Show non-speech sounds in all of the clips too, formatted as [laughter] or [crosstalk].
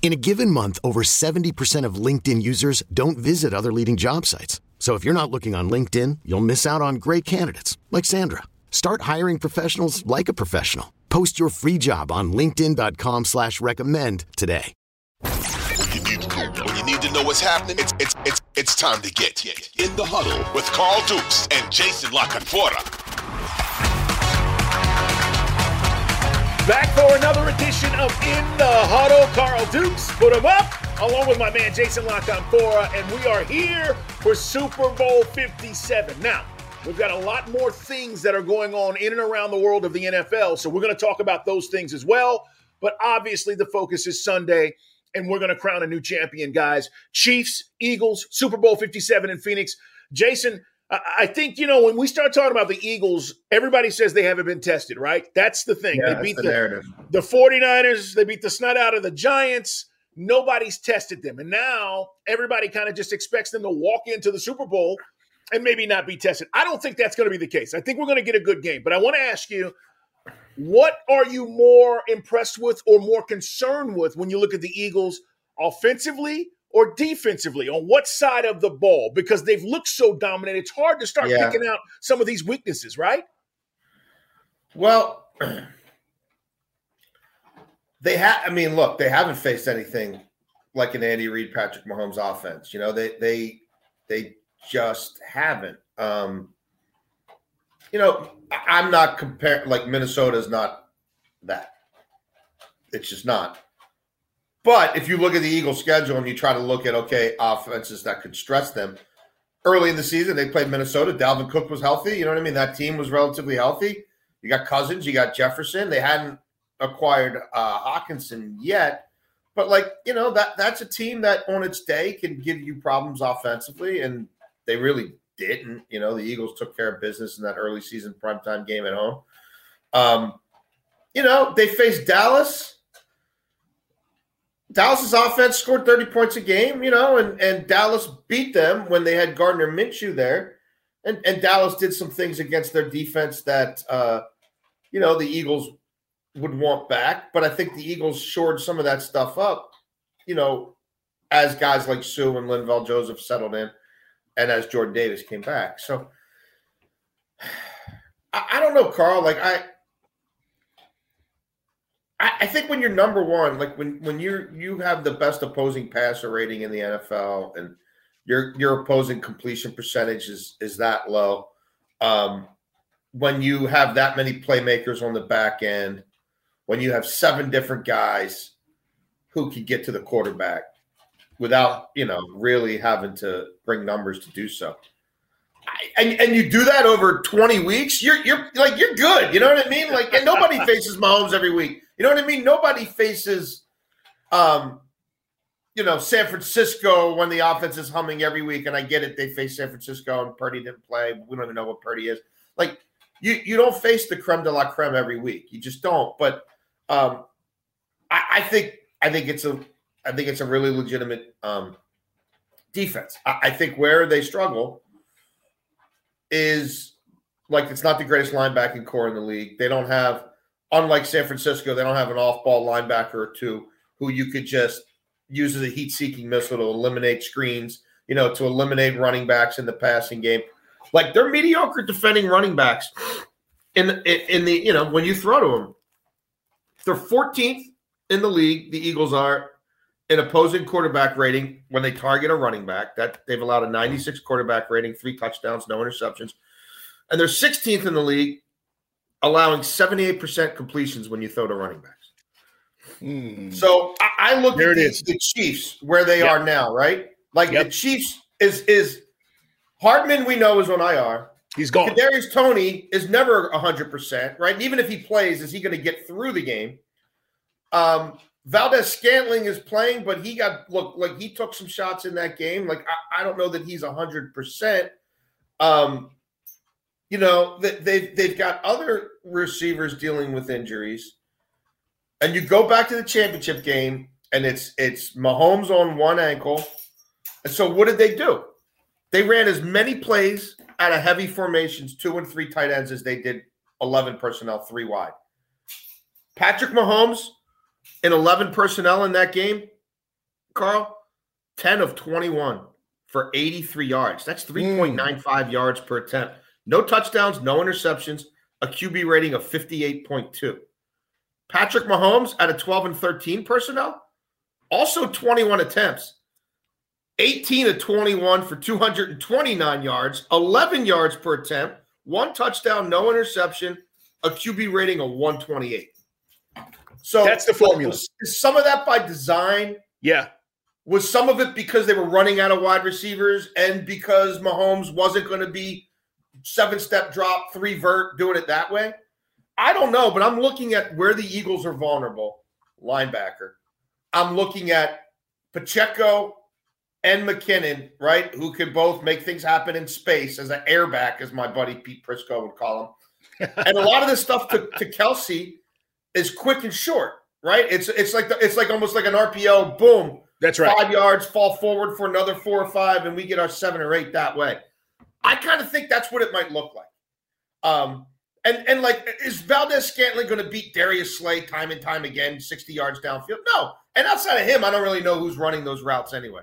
In a given month, over 70% of LinkedIn users don't visit other leading job sites. So if you're not looking on LinkedIn, you'll miss out on great candidates like Sandra. Start hiring professionals like a professional. Post your free job on LinkedIn.com slash recommend today. When you need, you need to know what's happening, it's, it's, it's, it's time to get in the huddle with Carl Dukes and Jason La Back for another edition of In the Huddle. Carl Dukes, put him up, along with my man Jason La Canfora, and we are here for Super Bowl 57. Now, we've got a lot more things that are going on in and around the world of the NFL, so we're going to talk about those things as well. But obviously, the focus is Sunday, and we're going to crown a new champion, guys. Chiefs, Eagles, Super Bowl 57 in Phoenix. Jason, I think you know when we start talking about the Eagles, everybody says they haven't been tested, right? That's the thing. Yeah, they beat the, the, narrative. the 49ers, they beat the snot out of the Giants. Nobody's tested them. And now everybody kind of just expects them to walk into the Super Bowl and maybe not be tested. I don't think that's going to be the case. I think we're going to get a good game. But I want to ask you, what are you more impressed with or more concerned with when you look at the Eagles offensively or defensively on what side of the ball because they've looked so dominant it's hard to start Yeah. picking out some of these weaknesses right Well, [clears throat] they have. I mean, look, they haven't faced anything like an Andy Reid, Patrick Mahomes offense. You know, they they they just haven't. Um, you know, I'm not comparing. Like Minnesota's not that. It's just not. But if you look at the Eagles' schedule and you try to look at okay offenses that could stress them, early in the season they played Minnesota. Dalvin Cook was healthy. You know what I mean? That team was relatively healthy. You got Cousins, you got Jefferson. They hadn't acquired uh, Hockenson yet, but like you know that that's a team that on its day can give you problems offensively, and they really didn't. You know, the Eagles took care of business in that early season primetime game at home. Um, you know, they faced Dallas. Dallas's offense scored 30 points a game, you know, and, and Dallas beat them when they had Gardner Minshew there. And, and Dallas did some things against their defense that, uh, you know, the Eagles would want back. But I think the Eagles shored some of that stuff up, you know, as guys like Suh and Linval Joseph settled in and as Jordan Davis came back. So [sighs] I, I don't know, Carl. Like, I, I, I think when you're number one, like when when you're you have the best opposing passer rating in the NFL, and your your opposing completion percentage is is that low. Um, when you have that many playmakers on the back end, when you have seven different guys who can get to the quarterback without you know really having to bring numbers to do so. I, and, and you do that over 20 weeks, you're you're like you're good. You know what I mean? Like and nobody [laughs] faces Mahomes every week. You know what I mean? Nobody faces um you know San Francisco when the offense is humming every week. And I get it, they face San Francisco and Purdy didn't play. We don't even know what Purdy is. Like you you don't face the creme de la creme every week. You just don't. But um I, I think I think it's a I think it's a really legitimate um defense. I, I think where they struggle is like it's not the greatest linebacking core in the league. They don't have, unlike San Francisco, they don't have an off-ball linebacker or two who you could just use as a heat-seeking missile to eliminate screens, you know, to eliminate running backs in the passing game. Like they're mediocre defending running backs in the, in the you know when you throw to them. They're 14th in the league. The Eagles are in opposing quarterback rating when they target a running back. That they've allowed a 96 quarterback rating, three touchdowns, no interceptions, and they're 16th in the league allowing 78% completions when you throw to running backs. Hmm. So I, I look There at it the, is. the Chiefs where they Yep. are now, right? Like Yep. the Chiefs is is Hardman. We know is on IR. He's gone. Kadarius Toney is never hundred percent, right? And even if he plays, is he going to get through the game? Um, Valdes-Scantling is playing, but he got look like he took some shots in that game. Like I, I don't know that he's hundred percent. Um, you know that they've they've got other receivers dealing with injuries, and you go back to the championship game, and it's it's Mahomes on one ankle. And so what did they do? They ran as many plays out of heavy formations, two and three tight ends, as they did 11 personnel, three wide. Patrick Mahomes in 11 personnel in that game, Carl, 10 of 21 for 83 yards. That's mm. 3.95 yards per attempt. No touchdowns, no interceptions, a QB rating of 58.2. Patrick Mahomes out of 12 and 13 personnel, also 21 attempts. 18 to 21 for 229 yards, 11 yards per attempt, one touchdown, no interception, a QB rating of 128. So That's the formula. Is some of that by design? yeah. Was some of it because they were running out of wide receivers and because Mahomes wasn't going to be seven step drop, three vert, doing it that way? I don't know, but I'm looking at where the Eagles are vulnerable. Linebacker. I'm looking at Pacheco and McKinnon, right? Who could both make things happen in space as an airback, as my buddy Pete Prisco would call him. [laughs] and a lot of this stuff to, to Kelce is quick and short, right? It's it's like the, it's like almost like an RPO, boom, That's right. five yards, fall forward for another four or five, and we get our seven or eight that way. I kind of think that's what it might look like. Um, and and like, is Valdes-Scantling going to beat Darius Slay time and time again, sixty yards downfield? No. And outside of him, I don't really know who's running those routes anyway.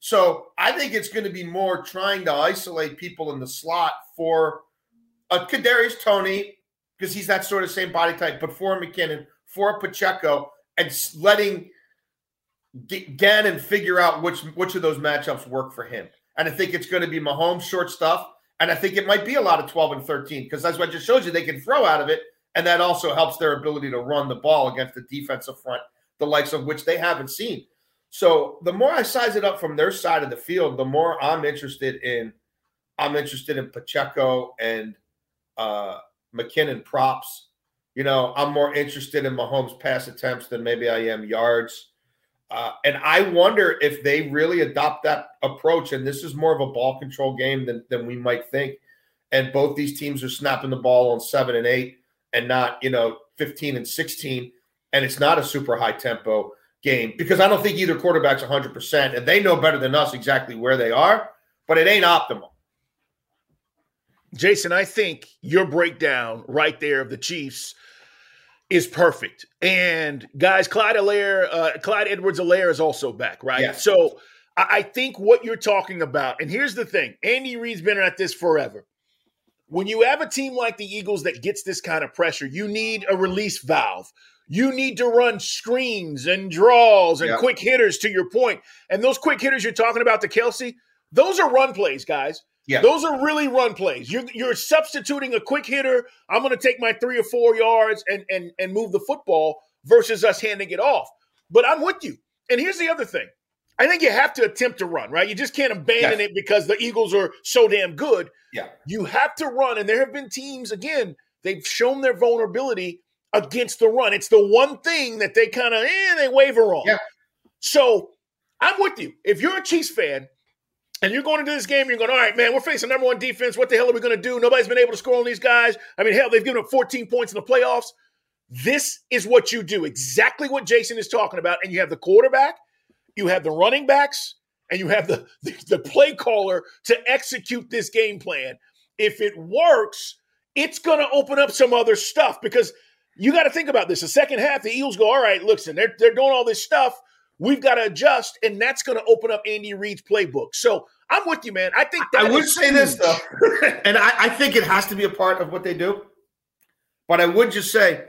So I think it's going to be more trying to isolate people in the slot for a Kadarius Toney because he's that sort of same body type, but for McKinnon, for Pacheco, and letting Gannon figure out which which of those matchups work for him. And I think it's going to be Mahomes short stuff, and I think it might be a lot of twelve and thirteen because that's what I just showed you. They can throw out of it, and that also helps their ability to run the ball against the defensive front, the likes of which they haven't seen. So the more I size it up from their side of the field, the more I'm interested in. I'm interested in Pacheco and uh, McKinnon props. You know, I'm more interested in Mahomes pass attempts than maybe I am yards. Uh, and I wonder if they really adopt that approach. And this is more of a ball control game than, than we might think. And both these teams are snapping the ball on seven and eight and not, you know, 15 and 16. And it's not a super high tempo game because I don't think either quarterback's 100%. And they know better than us exactly where they are, but it ain't optimal. Jason, I think your breakdown right there of the Chiefs is perfect. And guys, Clyde Helaire, uh, Clyde Edwards-Helaire is also back, right? Yes. So I, I think what you're talking about, and here's the thing Andy Reid's been at this forever. When you have a team like the Eagles that gets this kind of pressure, you need a release valve. You need to run screens and draws and Yeah. quick hitters to your point. And those quick hitters you're talking about to Kelce, those are run plays, guys. Yeah. Those are really run plays. You're you're substituting a quick hitter. I'm going to take my three or four yards and and and move the football versus us handing it off. But I'm with you. And here's the other thing. I think you have to attempt to run, right? You just can't abandon Yes. it because the Eagles are so damn good. Yeah. You have to run, and there have been teams again. They've shown their vulnerability against the run. It's the one thing that they kind of eh, they waver on. Yeah. So I'm with you. If you're a Chiefs fan and you're going into this game, you're going, all right, man, we're facing number one defense. What the hell are we going to do? Nobody's been able to score on these guys. I mean, hell, they've given up 14 points in the playoffs. This is what you do. Exactly what Jason is talking about. And you have the quarterback, you have the running backs, and you have the, the, the play caller to execute this game plan. If it works, it's going to open up some other stuff because you got to think about this. The second half, the Eagles go, all right, listen, they're, they're doing all this stuff. We've got to adjust, and that's going to open up Andy Reid's playbook. So I'm with you, man. I think that I would say this though, [laughs] and I, I think it has to be a part of what they do. But I would just say,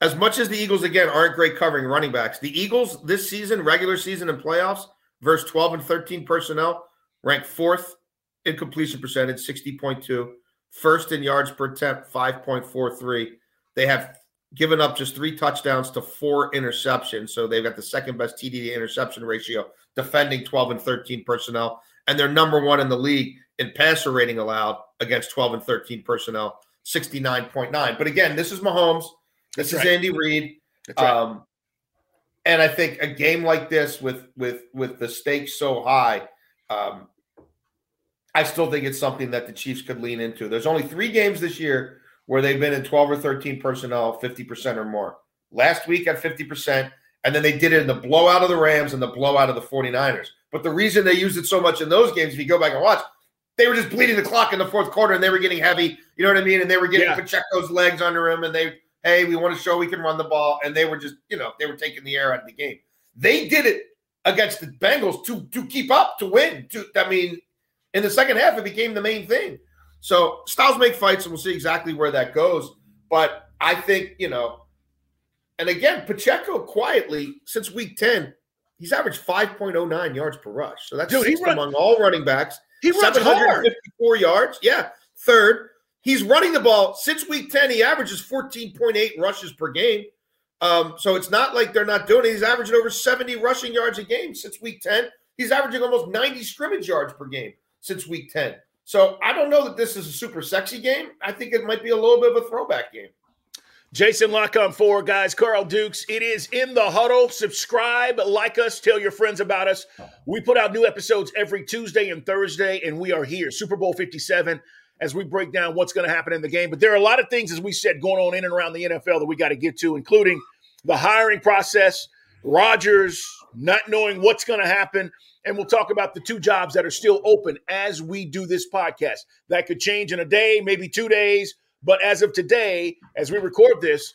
as much as the Eagles again aren't great covering running backs, the Eagles this season, regular season and playoffs, versus 12 and 13 personnel, ranked fourth in completion percentage, 60.2, first in yards per attempt, 5.43. They have given up just three touchdowns to four interceptions. So they've got the second best TD to interception ratio, defending 12 and 13 personnel. And they're number one in the league in passer rating allowed against 12 and 13 personnel, 69.9. But again, this is Mahomes. This That's is right. Andy Reid. Right. Um, and I think a game like this with with with the stakes so high, um, I still think it's something that the Chiefs could lean into. There's only three games this year where they've been in 12 or 13 personnel, 50% or more. Last week at 50%, and then they did it in the blowout of the Rams and the blowout of the 49ers. But the reason they used it so much in those games, if you go back and watch, they were just bleeding the clock in the fourth quarter and they were getting heavy. You know what I mean? And they were getting yeah. Pacheco's legs under him and they, hey, we want to show we can run the ball. And they were just, you know, they were taking the air out of the game. They did it against the Bengals to to keep up, to win. To I mean, in the second half, it became the main thing. So styles make fights, and we'll see exactly where that goes. But I think, you know, and again, Pacheco quietly since week 10, he's averaged 5.09 yards per rush. So that's Dude, sixth run, among all running backs. He runs 754 hard. yards. Yeah. Third, he's running the ball since week 10. He averages 14.8 rushes per game. Um, so it's not like they're not doing it. He's averaging over 70 rushing yards a game since week 10. He's averaging almost 90 scrimmage yards per game since week 10. So I don't know that this is a super sexy game. I think it might be a little bit of a throwback game. Jason La Canfora, guys. Carl Dukes. It is in the huddle. Subscribe, like us, tell your friends about us. We put out new episodes every Tuesday and Thursday, and we are here. Super Bowl 57 as we break down what's going to happen in the game. But there are a lot of things, as we said, going on in and around the NFL that we got to get to, including the hiring process, Rodgers not knowing what's going to happen and we'll talk about the two jobs that are still open as we do this podcast. That could change in a day, maybe two days. But as of today, as we record this,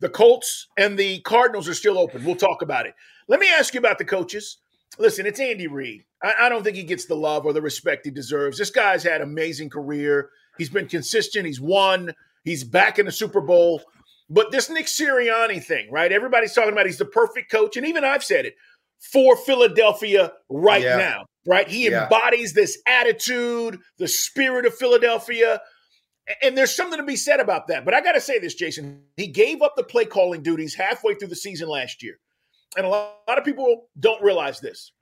the Colts and the Cardinals are still open. We'll talk about it. Let me ask you about the coaches. Listen, it's Andy Reid. I, I don't think he gets the love or the respect he deserves. This guy's had an amazing career. He's been consistent. He's won. He's back in the Super Bowl. But this Nick Sirianni thing, right? Everybody's talking about he's the perfect coach, and even I've said it for Philadelphia right yeah. now, right? He yeah. embodies this attitude, the spirit of Philadelphia. And there's something to be said about that. But I got to say this, Jason. He gave up the play calling duties halfway through the season last year. And a lot, a lot of people don't realize this.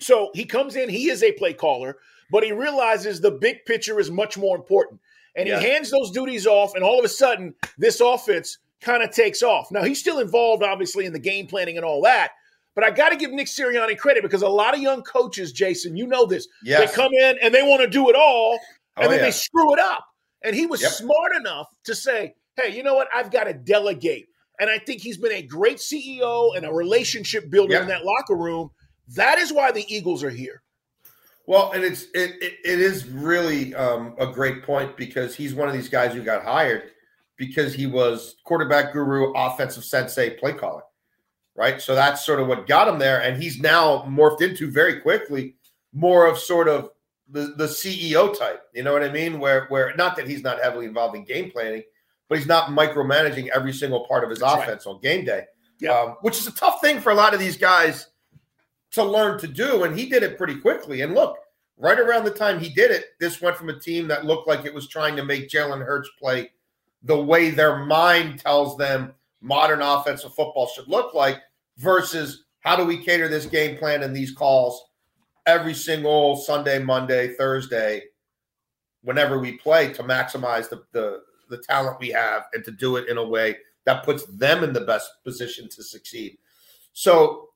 So he comes in, he is a play caller, but he realizes the big picture is much more important. And yeah. he hands those duties off, and all of a sudden, this offense kind of takes off. Now, he's still involved, obviously, in the game planning and all that, but I got to give Nick Sirianni credit because a lot of young coaches, Jason, you know this, yes. they come in and they want to do it all, oh, and oh, then yeah. they screw it up. And he was yep. smart enough to say, hey, you know what? I've got to delegate. And I think he's been a great CEO and a relationship builder yep. in that locker room. That is why the Eagles are here. Well, and it's it, it, it is really um, a great point because he's one of these guys who got hired because he was quarterback guru, offensive sensei, play caller right? So that's sort of what got him there. And he's now morphed into very quickly more of sort of the, the CEO type. You know what I mean? Where where not that he's not heavily involved in game planning, but he's not micromanaging every single part of his that's offense right. on game day. Yep. Um, which is a tough thing for a lot of these guys to learn to do. And he did it pretty quickly. And look, right around the time he did it, this went from a team that looked like it was trying to make Jalen Hurts play the way their mind tells them modern offensive football should look like versus how do we cater this game plan and these calls every single Sunday, Monday, Thursday, whenever we play to maximize the, the, the talent we have and to do it in a way that puts them in the best position to succeed. So,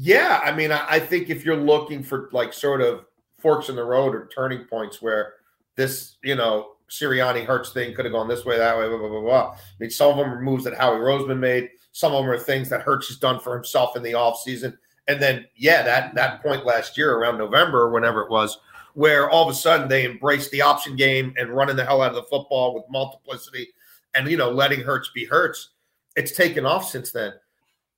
yeah, I mean, I, I think if you're looking for like sort of forks in the road or turning points where this, you know, Sirianni Hurts thing could have gone this way, that way, blah, blah, blah, blah. I mean, some of them are moves that Howie Roseman made. Some of them are things that Hurts has done for himself in the offseason. And then, yeah, that that point last year around November or whenever it was, where all of a sudden they embraced the option game and running the hell out of the football with multiplicity and, you know, letting Hurts be Hurts. It's taken off since then.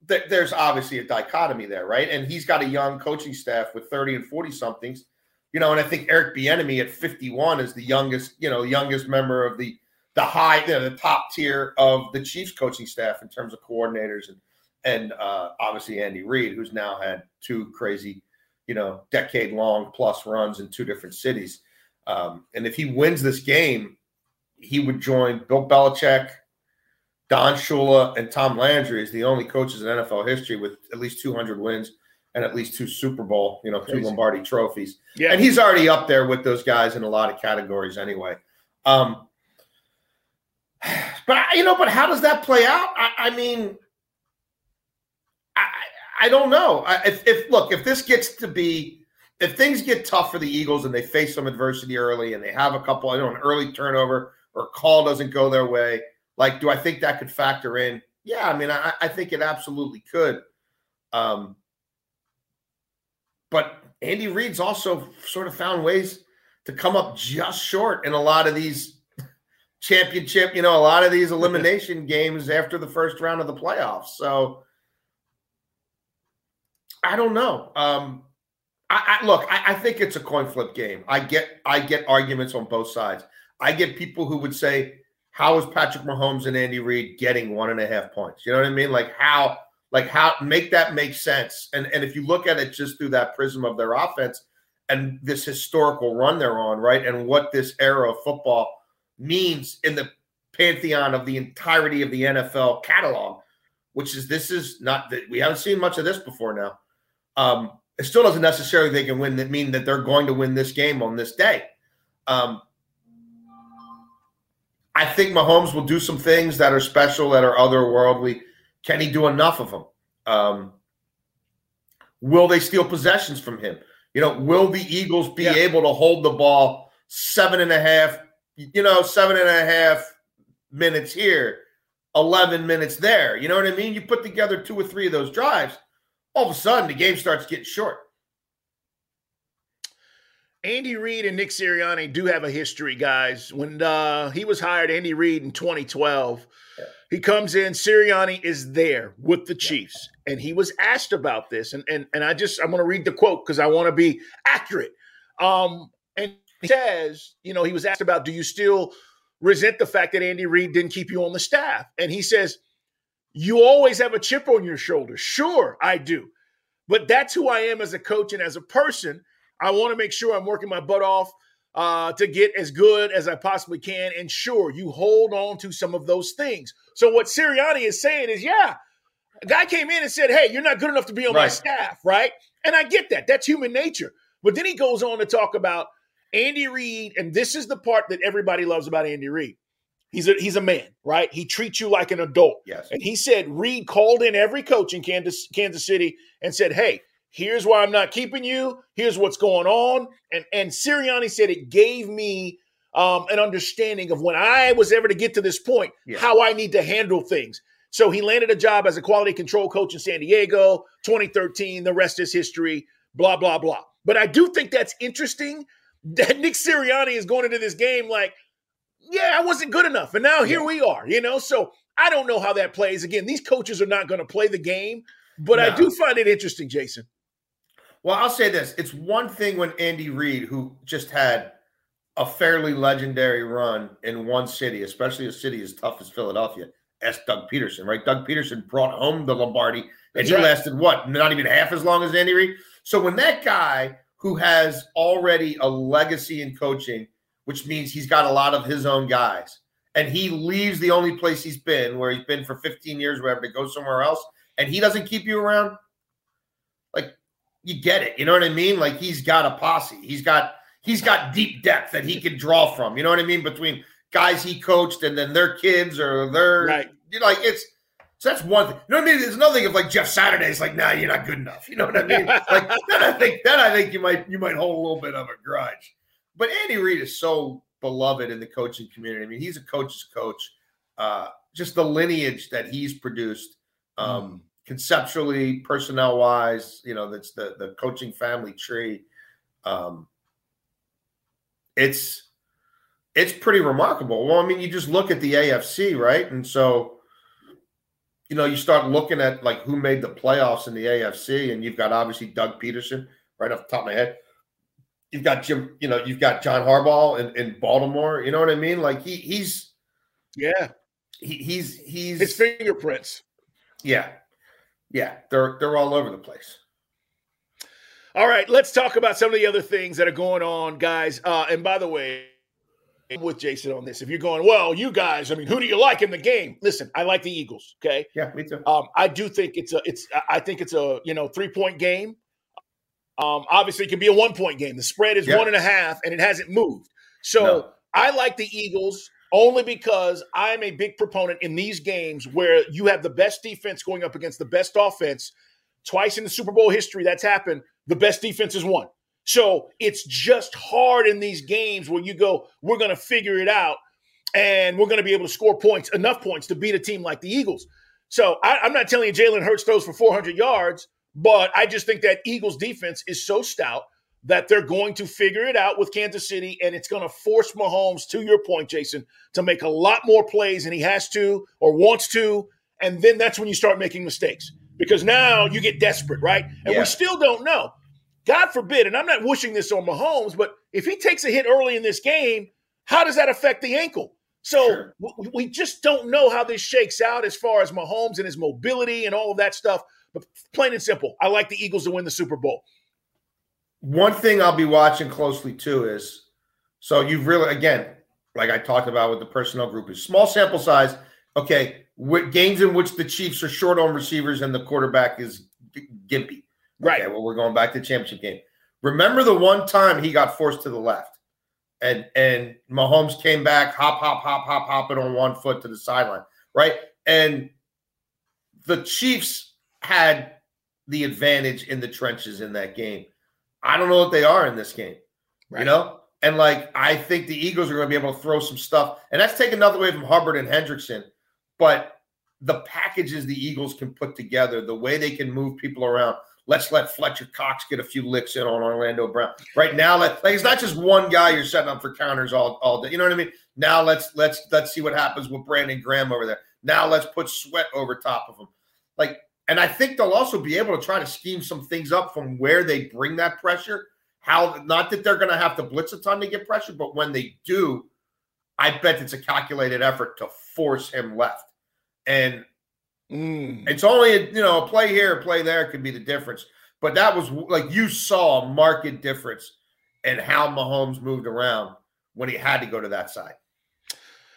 There's obviously a dichotomy there, right? And he's got a young coaching staff with 30 and 40 somethings, you know, and I think Eric Bieniemy at 51 is the youngest, you know, youngest member of the the high, you know, the top tier of the Chiefs coaching staff in terms of coordinators and and uh, obviously Andy Reid, who's now had two crazy, you know, decade long plus runs in two different cities. Um, and if he wins this game, he would join Bill Belichick, Don Shula, and Tom Landry is the only coaches in NFL history with at least 200 wins and at least two Super Bowl, you know, two Lombardi trophies. Yeah. And he's already up there with those guys in a lot of categories anyway. Um, [sighs] but you know, but how does that play out? I, I mean, I, I don't know. I, if, if look, if this gets to be, if things get tough for the Eagles and they face some adversity early and they have a couple, I know, an early turnover or call doesn't go their way, like, do I think that could factor in? Yeah, I mean, I, I think it absolutely could. Um, but Andy Reid's also sort of found ways to come up just short in a lot of these championship, you know, a lot of these [laughs] elimination games after the first round of the playoffs. So I don't know. Um, I, I look, I, I, think it's a coin flip game. I get I get arguments on both sides. I get people who would say, How is Patrick Mahomes and Andy Reid getting one and a half points? You know what I mean? Like how like how make that make sense? And and if you look at it just through that prism of their offense and this historical run they're on, right? And what this era of football means in the pantheon of the entirety of the NFL catalog, which is this is not that we haven't seen much of this before now. Um, it still doesn't necessarily they can win that mean that they're going to win this game on this day. Um, I think Mahomes will do some things that are special, that are otherworldly. Can he do enough of them? Um, will they steal possessions from him? You know, will the Eagles be yeah. able to hold the ball seven and a half, you know, seven and a half minutes here, 11 minutes there? You know what I mean? You put together two or three of those drives, all of a sudden the game starts getting short. Andy Reid and Nick Sirianni do have a history, guys. When uh, he was hired, Andy Reid in 2012, yeah. he comes in. Sirianni is there with the Chiefs, yeah. and he was asked about this. And and and I just I'm going to read the quote because I want to be accurate. Um, and he says, you know, he was asked about, do you still resent the fact that Andy Reid didn't keep you on the staff? And he says, you always have a chip on your shoulder. Sure, I do, but that's who I am as a coach and as a person. I want to make sure I'm working my butt off uh, to get as good as I possibly can. And sure, you hold on to some of those things. So what Sirianni is saying is, yeah, a guy came in and said, "Hey, you're not good enough to be on right. my staff," right? And I get that. That's human nature. But then he goes on to talk about Andy Reid, and this is the part that everybody loves about Andy Reid. He's a he's a man, right? He treats you like an adult. Yes. And he said Reid called in every coach in Kansas Kansas City and said, "Hey, Here's why I'm not keeping you. Here's what's going on. And and Sirianni said it gave me um, an understanding of when I was ever to get to this point, yeah. how I need to handle things. So he landed a job as a quality control coach in San Diego, 2013. The rest is history. Blah blah blah. But I do think that's interesting [laughs] that Nick Sirianni is going into this game like, yeah, I wasn't good enough, and now here yeah. we are. You know, so I don't know how that plays. Again, these coaches are not going to play the game, but no. I do find it interesting, Jason. Well, I'll say this: it's one thing when Andy Reid, who just had a fairly legendary run in one city, especially a city as tough as Philadelphia, asked Doug Pederson, right? Doug Pederson brought home the Lombardi, and he right. lasted what? Not even half as long as Andy Reid. So when that guy who has already a legacy in coaching, which means he's got a lot of his own guys, and he leaves the only place he's been, where he's been for 15 years, wherever, to go somewhere else, and he doesn't keep you around, like you get it. You know what I mean? Like he's got a posse. He's got he's got deep depth that he can draw from. You know what I mean? Between guys he coached and then their kids or their right. You know, like it's so that's one thing. You know what I mean? There's another thing if like Jeff Saturday's like, nah, you're not good enough. You know what I mean? [laughs] like then I think then I think you might you might hold a little bit of a grudge. But Andy Reid is so beloved in the coaching community. I mean, he's a coach's coach. Uh, just the lineage that he's produced. Um, mm conceptually, personnel wise, you know, that's the the coaching family tree. Um, it's it's pretty remarkable. Well, I mean, you just look at the AFC, right? And so, you know, you start looking at like who made the playoffs in the AFC, and you've got obviously Doug Pederson right off the top of my head. You've got Jim, you know, you've got John Harbaugh in, in Baltimore. You know what I mean? Like he he's yeah, he, he's he's his fingerprints. Yeah, yeah, they're they're all over the place. All right, let's talk about some of the other things that are going on, guys. Uh, and by the way, with Jason on this. If you're going, well, you guys, I mean, who do you like in the game? Listen, I like the Eagles. Okay. Yeah, me too. Um, I do think it's a, it's, I think it's a, you know, three point game. Um, obviously, it can be a one point game. The spread is Yeah. one and a half, and it hasn't moved. So No. I like the Eagles only because I'm a big proponent in these games where you have the best defense going up against the best offense. Twice in the Super Bowl history, that's happened. The best defense has won. So it's just hard in these games where you go, we're going to figure it out and we're going to be able to score points, enough points to beat a team like the Eagles. So I, I'm not telling you Jalen Hurts throws for 400 yards, but I just think that Eagles defense is so stout that they're going to figure it out with Kansas City, and it's going to force Mahomes, to your point, Jason, to make a lot more plays than he has to or wants to. And then that's when you start making mistakes because now you get desperate, right? And Yeah. we still don't know. God forbid, and I'm not wishing this on Mahomes, but if he takes a hit early in this game, how does that affect the ankle? So Sure. w- we just don't know how this shakes out as far as Mahomes and his mobility and all of that stuff. But plain and simple, I like the Eagles to win the Super Bowl. One thing I'll be watching closely too is so you've really again, like I talked about with the personnel group, is small sample size. Okay, with games in which the Chiefs are short on receivers and the quarterback is gimpy. Right. Okay, well, we're going back to the championship game. Remember the one time he got forced to the left, and and Mahomes came back, hop, hop, hop, hop, hopping on one foot to the sideline, right? And the Chiefs had the advantage in the trenches in that game. I don't know what they are in this game, you know. And like, I think the Eagles are going to be able to throw some stuff, and that's taking another away from Hubbard and Hendrickson. But the packages the Eagles can put together, the way they can move people around. Let's let Fletcher Cox get a few licks in on Orlando Brown. Right now, let, like it's not just one guy you're setting up for counters all, all day. You know what I mean? Now let's let's let's see what happens with Brandon Graham over there. Now let's put Sweat over top of him. Like, and I think they'll also be able to try to scheme some things up from where they bring that pressure. How not that they're going to have to blitz a ton to get pressure, but when they do, I bet it's a calculated effort to force him left. And Mm. it's only a, you know a play here, a play there could be the difference. But that was like you saw a marked difference in how Mahomes moved around when he had to go to that side.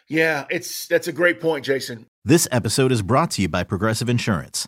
Yeah, it's that's a great point, Jason. This episode is brought to you by Progressive Insurance.